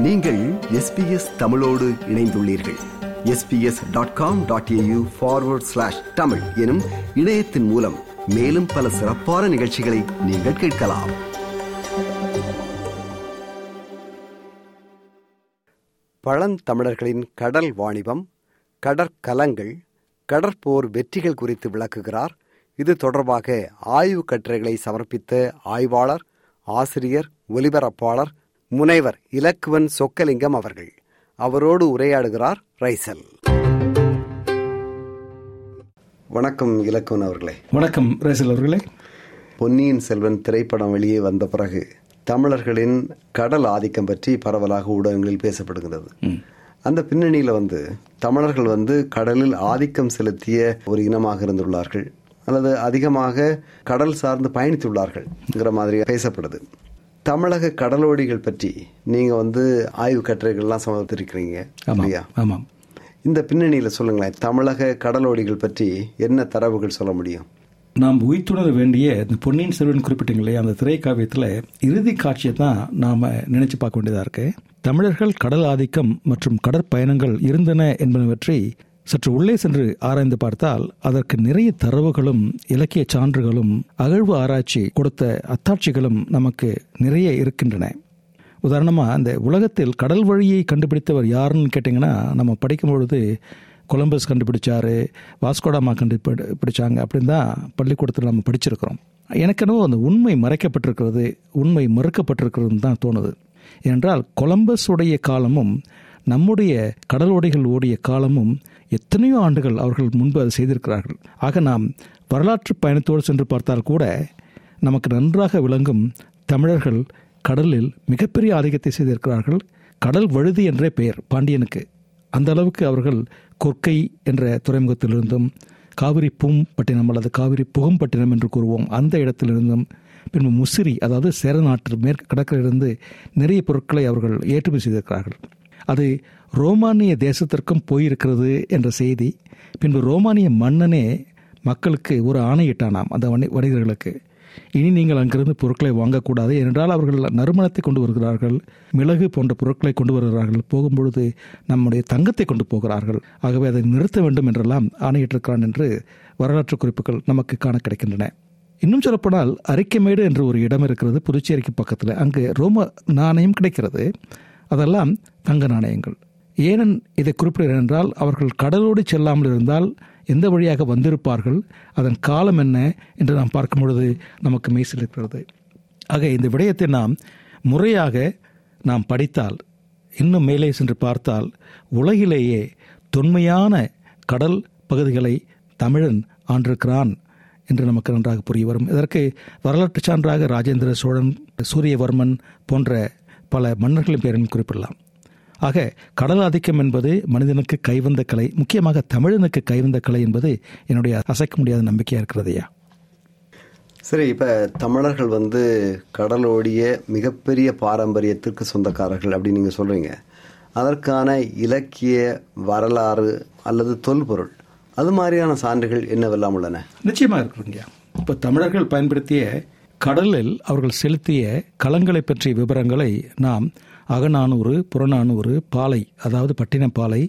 நீங்கள் எஸ்பிஎஸ் தமிழோடு இணைந்துள்ளீர்கள். SBS dot com dot AU forward slash Tamil எனும் இணையத்தின் மூலம் மேலும் பல சிறப்பான நிகழ்ச்சிகளை நீங்கள் கேட்கலாம். பழந்தமிழர்களின் கடல் வாணிபம் கடற்கலங்கள் கடற்போர் வெற்றிகள் குறித்து விளக்குகிறார். இது தொடர்பாக ஆய்வு கட்டுரைகளை சமர்ப்பித்த ஆய்வாளர் ஆசிரியர் ஒலிபரப்பாளர் முனைவர் இலக்குவன் சொக்கலிங்கம் அவர்கள். அவரோடு உரையாடுகிறார் ரைசல். வணக்கம் இலக்குவன் அவர்களே. வணக்கம் ரேசல் அவர்களே. பொன்னியின் செல்வன் திரைப்படம் வெளியே வந்த பிறகு தமிழர்களின் கடல் ஆதிக்கம் பற்றி பரவலாக ஊடகங்களில் பேசப்படுகிறது அந்த பின்னணியில வந்து தமிழர்கள் வந்து கடலில் ஆதிக்கம் செலுத்திய ஒரு இனமாக இருந்துள்ளார்கள். அல்லது அதிகமாக கடல் சார்ந்து பயணித்துள்ளார்கள்ங்கிற மாதிரி பேசப்படுது. தமிழக கடலோடிகள் பற்றி நீங்க வந்து ஆய்வு கட்டுரைகள்லாம் சமர்ப்பித்திருக்கிறீங்க இல்லையா? ஆமாம். இந்த பின்னணியில சொல்லுங்களேன் தமிழக கடலோடிகள் பற்றி என்ன தரவுகள் சொல்ல முடியும்? நாம் உயிர்த்துணர வேண்டிய இந்த பொன்னியின் செல்வன் குறிப்பிட்டீங்க இல்லையா அந்த திரைக்காவியத்தில் இறுதி காட்சியை தான் நாம் நினைச்சு பார்க்க வேண்டியதாக இருக்கு. தமிழர்கள் கடல் ஆதிக்கம் மற்றும் கடற்பயணங்கள் இருந்தன என்பனவற்றை சற்று உள்ளே சென்று ஆராய்ந்து பார்த்தால் அதற்கு நிறைய தரவுகளும் இலக்கிய சான்றுகளும் அகழ்வு ஆராய்ச்சி கொடுத்த அத்தாட்சிகளும் நமக்கு நிறைய இருக்கின்றன. உதாரணமாக அந்த உலகத்தில் கடல் வழியை கண்டுபிடித்தவர் யாருன்னு கேட்டிங்கன்னா நம்ம படிக்கும் பொழுது கொலம்பஸ் கண்டுபிடிச்சாரு வாஸ்கோடாமா கண்டுபிடிச்சாங்க அப்படின்னு தான் பள்ளிக்கூடத்தில் நம்ம படிச்சிருக்கிறோம். எனக்கெனவோ அந்த உண்மை மறைக்கப்பட்டிருக்கிறது உண்மை மறுக்கப்பட்டிருக்கிறதுன்னு தான் தோணுது. ஏனென்றால் கொலம்பஸ் உடைய காலமும் நம்முடைய கடலோடைகள் ஓடிய காலமும் எத்தனையோ ஆண்டுகள் அவர்கள் முன்பு அதை செய்திருக்கிறார்கள். ஆக நாம் வரலாற்று பயணத்தோடு சென்று பார்த்தால் கூட நமக்கு நன்றாக விளங்கும் தமிழர்கள் கடலில் மிகப்பெரிய ஆதிக்கத்தை செய்திருக்கிறார்கள். கடல் வழுதி என்றே பெயர் பாண்டியனுக்கு. அந்த அளவுக்கு அவர்கள் கொற்கை என்ற துறைமுகத்திலிருந்தும் காவிரி பூம்பட்டினம் அல்லது காவிரி புகம்பட்டினம் என்று கூறுவோம் அந்த இடத்திலிருந்தும் பின்பு முசிறி அதாவது சேர நாட்டு மேற்கு கடற்கரையிலிருந்து நிறைய பொருட்களை அவர்கள் ஏற்றுமதி செய்திருக்கிறார்கள். அது ரோமானிய தேசத்திற்கும் போயிருக்கிறது என்ற செய்தி. பின்பு ரோமானிய மன்னனே மக்களுக்கு ஒரு ஆணையிட்டானாம் அந்த வணி வணிகர்களுக்கு. இனி நீங்கள் அங்கிருந்து பொருட்களை வாங்கக்கூடாது என்றால் அவர்கள் நறுமணத்தை கொண்டு வருகிறார்கள் மிளகு போன்ற பொருட்களை கொண்டு வருகிறார்கள். போகும்பொழுது நம்முடைய தங்கத்தை கொண்டு போகிறார்கள். ஆகவே அதை நிறுத்த வேண்டும் என்றெல்லாம் ஆணையிட்டிருக்கிறான் என்று வரலாற்று குறிப்புகள் நமக்கு காண கிடைக்கின்றன. இன்னும் சொல்லப்போனால் அரிக்கமேடு என்று ஒரு இடம் இருக்கிறது புதுச்சேரிக்கு பக்கத்தில். அங்கு ரோம நாணயம் கிடைக்கிறது. அதெல்லாம் தங்க நாணயங்கள். ஏனன் இதை குறிப்பிடுகிறேன் என்றால் அவர்கள் கடலோடு செல்லாமல் இருந்தால் எந்த வழியாக வந்திருப்பார்கள்? அதன் காலம் என்ன என்று நாம் பார்க்கும் பொழுது நமக்கு மெய்சில் இருக்கிறது. ஆக இந்த விடயத்தை நாம் முறையாக நாம் படித்தால் இன்னும் மேலே சென்று பார்த்தால் உலகிலேயே தொன்மையான கடல் பகுதிகளை தமிழன் ஆண்டிருக்கிறான் என்று நமக்கு நன்றாக புரிய வரும். இதற்கு வரலாற்று சான்றாக ராஜேந்திர சோழன் சூரியவர்மன் போன்ற பல மன்னர்களின் பெயரையும் குறிப்பிடலாம். ஆக கடல் ஆதிக்கம் என்பது மனிதனுக்கு கைவந்த கலை முக்கியமாக தமிழனுக்கு கைவந்த கலை என்பது என்னுடைய அசைக்க முடியாத நம்பிக்கையா இருக்கிறதையா சரி இப்ப தமிழர்கள் வந்து கடலோடிய மிகப்பெரிய பாரம்பரியத்திற்கு சொந்தக்காரர்கள் அப்படின்னு நீங்க சொல்றீங்க. அதற்கான இலக்கிய வரலாறு அல்லது தொல்பொருள் அது மாதிரியான சான்றுகள் என்னவெல்லாம் உள்ளன? நிச்சயமா இருக்கிறீங்க இப்போ தமிழர்கள் பயன்படுத்திய கடலில் அவர்கள் செலுத்திய களங்களை பற்றிய விவரங்களை நாம் அகநானூறு புறநானூறு பாலை அதாவது பட்டினப்பாலை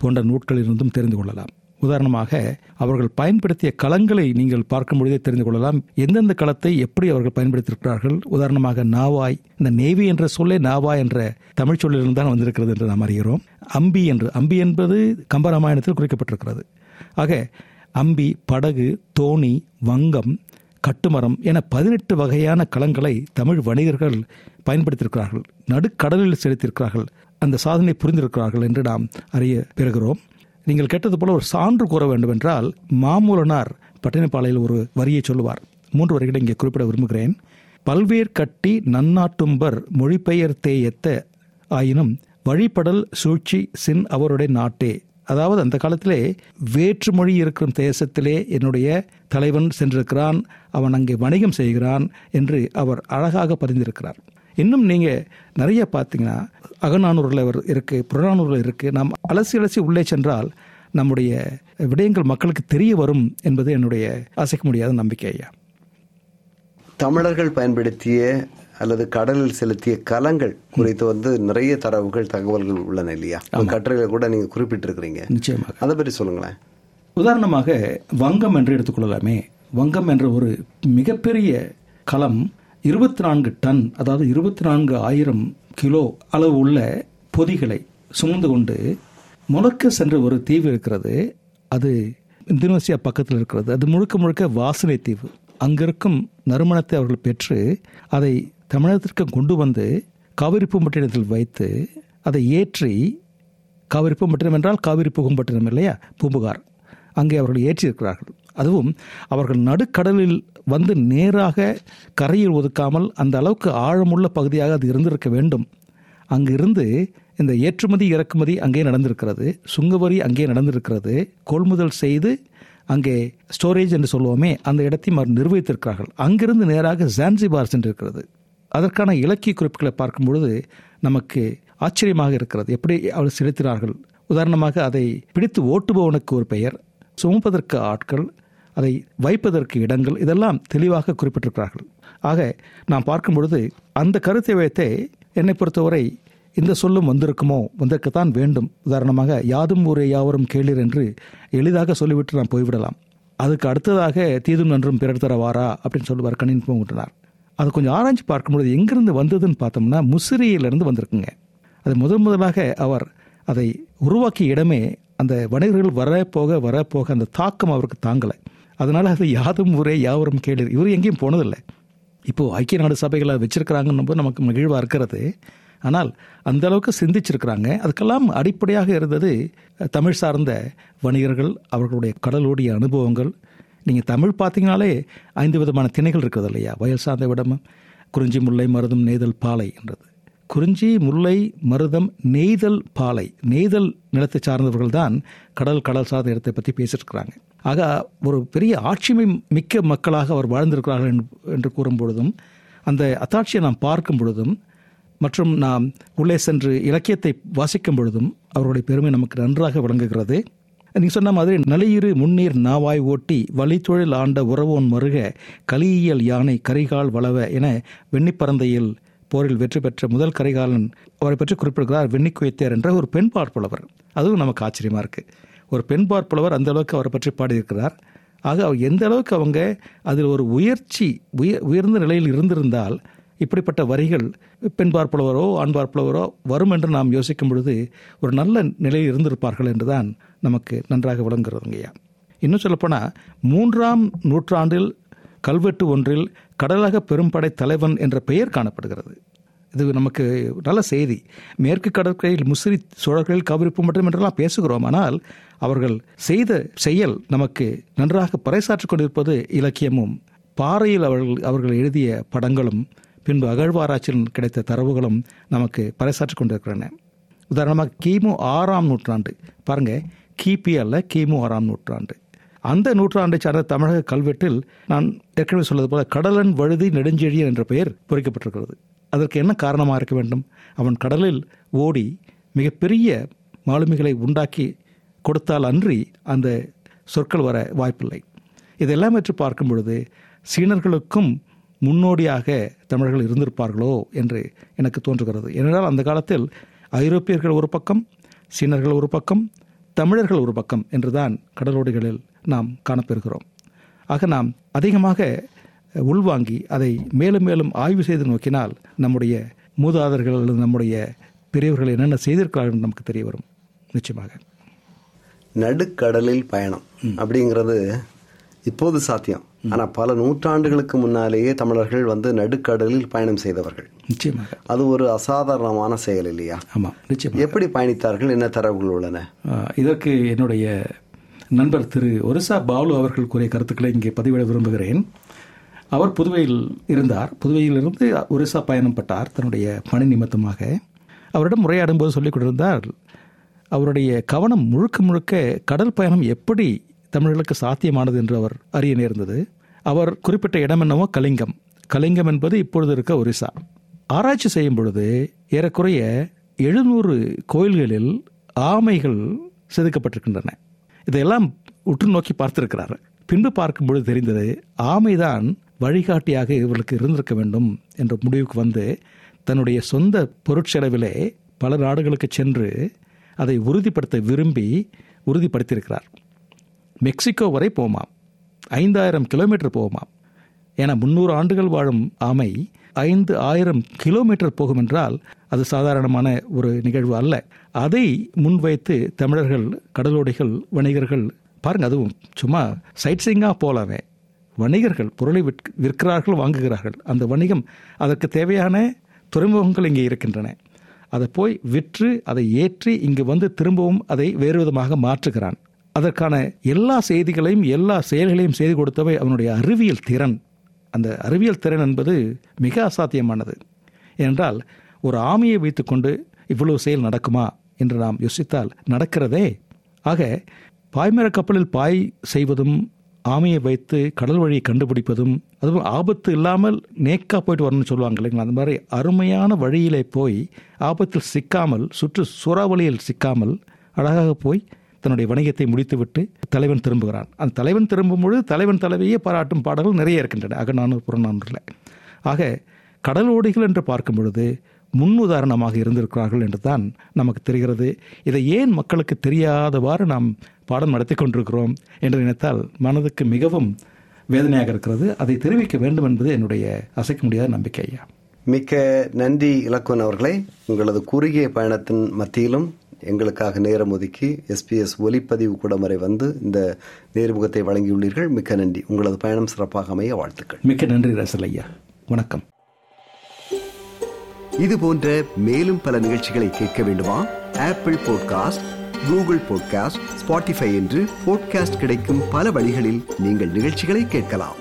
போன்ற நூட்களிலிருந்தும் தெரிந்து கொள்ளலாம். உதாரணமாக அவர்கள் பயன்படுத்திய களங்களை நீங்கள் பார்க்கும் பொழுதே தெரிந்து கொள்ளலாம். எந்தெந்த களத்தை எப்படி அவர்கள் பயன்படுத்தியிருக்கிறார்கள்? உதாரணமாக நாவாய் இந்த நேவி என்ற சொல்லே நாவாய் என்ற தமிழ் சொல்லிலிருந்து தான் வந்திருக்கிறது என்று நாம் அறிகிறோம். அம்பி என்று அம்பி என்பது கம்பராமாயணத்தில் குறிக்கப்பட்டிருக்கிறது. ஆக அம்பி படகு தோணி வங்கம் கட்டுமரம் என பதினெட்டு வகையான களங்களை தமிழ் வணிகர்கள் பயன்படுத்தியிருக்கிறார்கள். நடுக்கடலில் செலுத்தியிருக்கிறார்கள். அந்த சாதனை புரிந்திருக்கிறார்கள் என்று நாம் அறிய பெறுகிறோம். நீங்கள் கேட்டது போல ஒரு சான்று கூற வேண்டும் என்றால் மாமூலனார் பட்டினப்பாளையில் ஒரு வரியை சொல்லுவார். மூன்று வரிகளை இங்கே குறிப்பிட விரும்புகிறேன். பல்வேறு கட்டி நன்னாட்டும்பர் மொழிபெயர்த்தேயத்த ஆயினும் வழிபடல் சூழ்ச்சி சின் அவருடைய நாட்டே. அதாவது அந்த காலத்திலே வேற்றுமொழி இருக்கும் தேசத்திலே என்னுடைய தலைவன் சென்றிருக்கிறான் அவன் அங்கே வணிகம் செய்கிறான் என்று அவர் அழகாக பதிந்திருக்கிறார். இன்னும் நீங்கள் நிறைய பார்த்தீங்கன்னா அகநானூரில் அவர் புறநானூரில் இருக்குது நாம் அலசி அலசி உள்ளே சென்றால் நம்முடைய விடயங்கள் மக்களுக்கு தெரிய வரும் என்பது என்னுடைய அசைக்க முடியாத நம்பிக்கை ஐயா. தமிழர்கள் பயன்படுத்திய அல்லது கடலில் செலுத்திய கலங்கள் குறித்து வந்து நிறைய தரவுகள் தகவல்கள் உள்ளன இல்லையா? கட்டுரையில கூட நீங்க குறிப்பிட்டிருக்கிறீங்க. நிச்சயமாக. அதை பற்றி சொல்லுங்களேன். உதாரணமாக வங்கம் என்று எடுத்துக்கொள்ளலாமே. வங்கம் என்ற ஒரு மிகப்பெரிய களம் இருபத்தி நான்கு டன் அதாவது இருபத்தி நான்கு ஆயிரம் கிலோ அளவு உள்ள பொதிகளை சுமந்து கொண்டு முழக்க சென்ற ஒரு தீவு இருக்கிறது. அது இந்தோனேசியா பக்கத்தில் இருக்கிறது. அது முழுக்க முழுக்க வாசனை தீவு. அங்கிருக்கும் நறுமணத்தை அவர்கள் பெற்று அதை தமிழகத்திற்கு கொண்டு வந்து காவிரிப்பு பூம்பட்டினத்தில் வைத்து அதை ஏற்றி காவிரிப்பு பூம்பட்டினம் என்றால் காவிரி புகும்பட்டினம் இல்லையா? பூம்புகார். அங்கே அவர்கள் ஏற்றியிருக்கிறார்கள். அதுவும் அவர்கள் நடுக்கடலில் வந்து நேராக கரையில் ஒதுக்காமல் அந்த அளவுக்கு ஆழமுள்ள பகுதியாக அது இருந்திருக்க வேண்டும். அங்கிருந்து இந்த ஏற்றுமதி இறக்குமதி அங்கே நடந்திருக்கிறது. சுங்கவரி அங்கே நடந்திருக்கிறது. கொள்முதல் செய்து அங்கே ஸ்டோரேஜ் என்று சொல்லுவோமே அந்த இடத்தையும் அவர் நிர்வகித்திருக்கிறார்கள். அங்கிருந்து நேராக ஜான்சிபார் சென்றிருக்கிறது. அதற்கான இலக்கிய குறிப்புகளை பார்க்கும் பொழுது நமக்கு ஆச்சரியமாக இருக்கிறது. எப்படி அவர் செலுத்தினார்கள் உதாரணமாக அதை பிடித்து ஓட்டுபவனுக்கு ஒரு பெயர் சுமப்பதற்கு ஆட்கள் அதை வைப்பதற்கு இடங்கள் இதெல்லாம் தெளிவாக குறிப்பிட்டிருக்கிறார்கள். ஆக நாம் பார்க்கும் பொழுது அந்த கருத்தை வைத்தே என்னை பொறுத்தவரை இந்த சொல்லும் வந்திருக்குமோ? வந்திருக்கத்தான் வேண்டும். உதாரணமாக யாதும் ஊரே யாவரும் கேளீர் என்று எளிதாக சொல்லிவிட்டு நாம் போய்விடலாம். அதுக்கு அடுத்ததாக தீதும் நன்றும் பிறர் தரவாரா? அப்படின்னு சொல்லுவார் கணின் பூங்குட்டனார் அது கொஞ்சம் ஆராய்ச்சி பார்க்கும்பொழுது எங்கிருந்து வந்ததுன்னு பார்த்தோம்னா முசிறியிலிருந்து வந்திருக்குங்க. அது முதன் முதலாக அவர் அதை உருவாக்கிய இடமே அந்த வணிகர்கள் வர போக வர போக அந்த தாக்கம் அவருக்கு தாங்கலை. அதனால் அது யாதும் ஊரே யாவரும் கேளு இவர் எங்கேயும் போனதில்லை. இப்போது ஐக்கிய நாடு சபைகளை வச்சிருக்கிறாங்கன்னு நமக்கு மகிழ்வாக இருக்கிறது. ஆனால் அந்த அளவுக்கு சிந்திச்சிருக்கிறாங்க. அதுக்கெல்லாம் அடிப்படையாக இருந்தது தமிழ் சார்ந்த வணிகர்கள் அவர்களுடைய கடலோடிய அனுபவங்கள் நீங்கள் தமிழ் பார்த்தீங்கனாலே ஐந்து விதமான திணைகள் இருக்கிறது இல்லையா? வயல் சார்ந்த விடம் குறிஞ்சி முல்லை மருதம் நெய்தல் பாலை என்றது. குறிஞ்சி முல்லை மருதம் நெய்தல் பாலை நெய்தல் நிலத்தை சார்ந்தவர்கள் தான் கடல் கடல் சார்ந்த இடத்தை பற்றி பேசியிருக்கிறாங்க. ஆக ஒரு பெரிய ஆட்சிமை மிக்க மக்களாக அவர் வாழ்ந்திருக்கிறார்கள் என்று கூறும் பொழுதும் அந்த அத்தாட்சியை நாம் பார்க்கும் பொழுதும் மற்றும் நாம் உள்ளே சென்று இலக்கியத்தை வாசிக்கும் பொழுதும் அவருடைய பெருமை நமக்கு நன்றாக விளங்குகிறது. நீங்க சொன்ன மாதிரி நலியிரு முன்னீர் நாவாய் ஓட்டி வழித்தொழில் ஆண்ட உறவோன் மருக கலியியல் யானை கரிகால் வளவ என வெண்ணிப்பறந்தையில் போரில் வெற்றி பெற்ற முதல் கரிகாலன் அவரை பற்றி குறிப்பிடுகிறார் வெண்ணிக்குயத்தேர் என்ற ஒரு பெண் பார்ப்புலவர். அதுவும் நமக்கு ஆச்சரியமா இருக்கு. ஒரு பெண் பார்ப்புலவர் அந்த அளவுக்கு அவரை பற்றி பாடியிருக்கிறார். ஆக அவர் எந்த அளவுக்கு அவங்க அதில் ஒரு உயர்ச்சி உயர் உயர்ந்த நிலையில் இருந்திருந்தால் இப்படிப்பட்ட வரிகள் பெண் பார்ப்புலவரோ ஆண் வரும் என்று நாம் யோசிக்கும் பொழுது ஒரு நல்ல நிலையில் இருந்திருப்பார்கள் என்றுதான் நமக்கு நன்றாக விளங்குறதுங்கய்யா இன்னும் சொல்லப்போனால் மூன்றாம் நூற்றாண்டில் கல்வெட்டு ஒன்றில் கடலக பெரும்படை தலைவன் என்ற பெயர் காணப்படுகிறது. இது நமக்கு நல்ல செய்தி. மேற்கு கடற்கரையில் முசிறி சோழர்கள் கவிரிப்பு மட்டும் என்றெல்லாம் பேசுகிறோம். ஆனால் அவர்கள் செய்த செயல் நமக்கு நன்றாக பறைசாற்றிக் கொண்டிருப்பது இலக்கியமும் பாறையில் அவர்கள் அவர்கள் எழுதிய படங்களும் பின்பு அகழ்வாராய்ச்சியில் கிடைத்த தரவுகளும் நமக்கு பறைசாற்றி கொண்டிருக்கின்றன. உதாரணமாக கிமு ஆறாம் நூற்றாண்டு. பாருங்க கிபி அல்ல கிமு ஆறாம் நூற்றாண்டு. அந்த நூற்றாண்டை சார்ந்த தமிழக கல்வெட்டில் நான் ஏற்கனவே சொன்னது போல கடலன் வழுதி நெடுஞ்செழியன் என்ற பெயர் பொறிக்கப்பட்டிருக்கிறது. அதற்கு என்ன காரணமாக இருக்க வேண்டும்? அவன் கடலில் ஓடி மிகப்பெரிய மாலுமிகளை உண்டாக்கி கொடுத்தால் அன்றி அந்த சொற்கள் வர வாய்ப்பில்லை. இதெல்லாம் பற்றி பார்க்கும் பொழுது சீனர்களுக்கும் முன்னோடியாக தமிழர்கள் இருந்திருப்பார்களோ என்று எனக்கு தோன்றுகிறது. ஏனென்றால் அந்த காலத்தில் ஐரோப்பியர்கள் ஒரு பக்கம் சீனர்கள் ஒரு பக்கம் தமிழர்கள் ஒரு பக்கம் என்றுதான் கடலோடிகளில் நாம் காணப்பெறுகிறோம். ஆக நாம் அதிகமாக உள்வாங்கி அதை மேலும் மேலும் ஆய்வு செய்து நோக்கினால் நம்முடைய மூதாதர்கள் அல்லது நம்முடைய பெரியவர்கள் என்னென்ன செய்திருக்கிறார்கள் நமக்கு தெரிய வரும். நிச்சயமாக. நடுக்கடலில் பயணம் அப்படிங்கிறது இப்போது சாத்தியம். ஆனா பல நூற்றாண்டுகளுக்கு முன்னாலேயே தமிழர்கள் வந்து நடுக்கடலில் பயணம் செய்தவர்கள். நிச்சயமாக. அது ஒரு அசாதாரணமான செயல் இல்லையா? ஆமாம் நிச்சயம் எப்படி பயணித்தார்கள்? என்ன தரவுகள் உள்ளன? இதற்கு என்னுடைய நண்பர் திரு ஒரிசா பாலு அவர்கள் கூறிய கருத்துக்களை இங்கே பதிவிட விரும்புகிறேன். அவர் புதுவையில் இருந்தார். புதுவையில் இருந்து ஒரிசா பயணம் பட்டார் தன்னுடைய பணி நிமித்தமாக. அவரிடம் உரையாடும் போது சொல்லிக் கொண்டிருந்தார் அவருடைய கவனம் முழுக்க முழுக்க கடல் பயணம் எப்படி தமிழர்களுக்கு சாத்தியமானது என்று அவர் அறிய நேர்ந்தது. அவர் குறிப்பிட்ட இடம் என்னவோ கலிங்கம். கலிங்கம் என்பது இப்பொழுது இருக்க ஒரிசா. ஆராய்ச்சி செய்யும் பொழுது ஏறக்குறைய எழுநூறு கோயில்களில் ஆமைகள் செதுக்கப்பட்டிருக்கின்றன. இதையெல்லாம் உற்று நோக்கி பார்த்திருக்கிறார். பின்பு பார்க்கும்பொழுது தெரிந்தது ஆமைதான் வழிகாட்டியாக இவர்களுக்கு இருந்திருக்க வேண்டும் என்ற முடிவுக்கு வந்து தன்னுடைய சொந்த பொருட்செலவிலே பல நாடுகளுக்கு சென்று அதை உறுதிப்படுத்த விரும்பி உறுதிப்படுத்தியிருக்கிறார். மெக்சிகோ வரை போமாம். ஐந்தாயிரம் கிலோமீட்டர் போகுமாம் என முன்னூறு ஆண்டுகள் வாழும் ஆமை ஐந்து ஆயிரம் கிலோமீட்டர் போகும் என்றால் அது சாதாரணமான ஒரு நிகழ்வு அல்ல. அதை முன்வைத்து தமிழர்கள் கடலோடிகள் வணிகர்கள் பாருங்க அதுவும் சும்மா சைட் சீங்காக போலாமே. வணிகர்கள் பொருளை விற்கிறார்கள் வாங்குகிறார்கள். அந்த வணிகம் அதற்கு தேவையான துறைமுகங்கள் இங்கே இருக்கின்றன. அதை போய் விற்று அதை ஏற்றி இங்கு வந்து திரும்பவும் அதை வேறு விதமாக மாற்றுகிறான். அதற்கான எல்லா செய்திகளையும் எல்லா செயல்களையும் செய்து கொடுத்தவை அவனுடைய அறிவியல் திறன். அந்த அறிவியல் திறன் என்பது மிக அசாத்தியமானது. ஏனென்றால் ஒரு ஆமையை வைத்துக்கொண்டு இவ்வளவு செயல் நடக்குமா என்று நாம் யோசித்தால் நடக்கிறதே. ஆக பாய்மர கப்பலில் பாய் செய்வதும் ஆமையை வைத்து கடல் வழியை கண்டுபிடிப்பதும் அதுவும் ஆபத்து இல்லாமல் நேக்கா போயிட்டு வரணும்னு சொல்லுவாங்க இல்லைங்களா? அந்த மாதிரி அருமையான வழியிலே போய் ஆபத்தில் சிக்காமல் சுற்று சூறாவளியில் சிக்காமல் அழகாக போய் தன்னுடைய வணிகத்தை முடித்துவிட்டு தலைவன் திரும்புகிறான். அந்த தலைவன் திரும்பும் பொழுது தலைவன் தலைவியே பாராட்டும் பாடல்கள் நிறைய இருக்கின்றன. அகநானூர் புறநானூரில். ஆக கடலோடிகள் என்று பார்க்கும் பொழுது முன் உதாரணமாக இருந்திருக்கிறார்கள் என்று தான் நமக்கு தெரிகிறது. இதை ஏன் மக்களுக்கு தெரியாதவாறு நாம் பாடம் நடத்தி கொண்டிருக்கிறோம் என்று நினைத்தால் மனதுக்கு மிகவும் வேதனையாக இருக்கிறது. அதை தெரிவிக்க வேண்டும் என்பது என்னுடைய அசைக்க முடியாத நம்பிக்கை ஐயா. மிக்க நன்றி இலக்குவன் அவர்களே. உங்களது குறுகிய பயணத்தின் மத்தியிலும் எங்களுக்காக நேரம் ஒதுக்கி எஸ்பிஎஸ் ஒலிப்பதிவு கூடம் வரை வந்து இந்த நேர்முகத்தை வழங்கியுள்ளீர்கள். மிக்க நன்றி. உங்களது பயணம் சிறப்பாக அமைய வாழ்த்துக்கள். மிக்க நன்றி ரசல் ஐயா. வணக்கம். இது போன்ற மேலும் பல நிகழ்ச்சிகளை கேட்க வேண்டுமா? Apple podcast Google podcast Spotify என்று பாட்காஸ்ட் கிடைக்கும் பல வழிகளில் நீங்கள் நிகழ்ச்சிகளை கேட்கலாம்.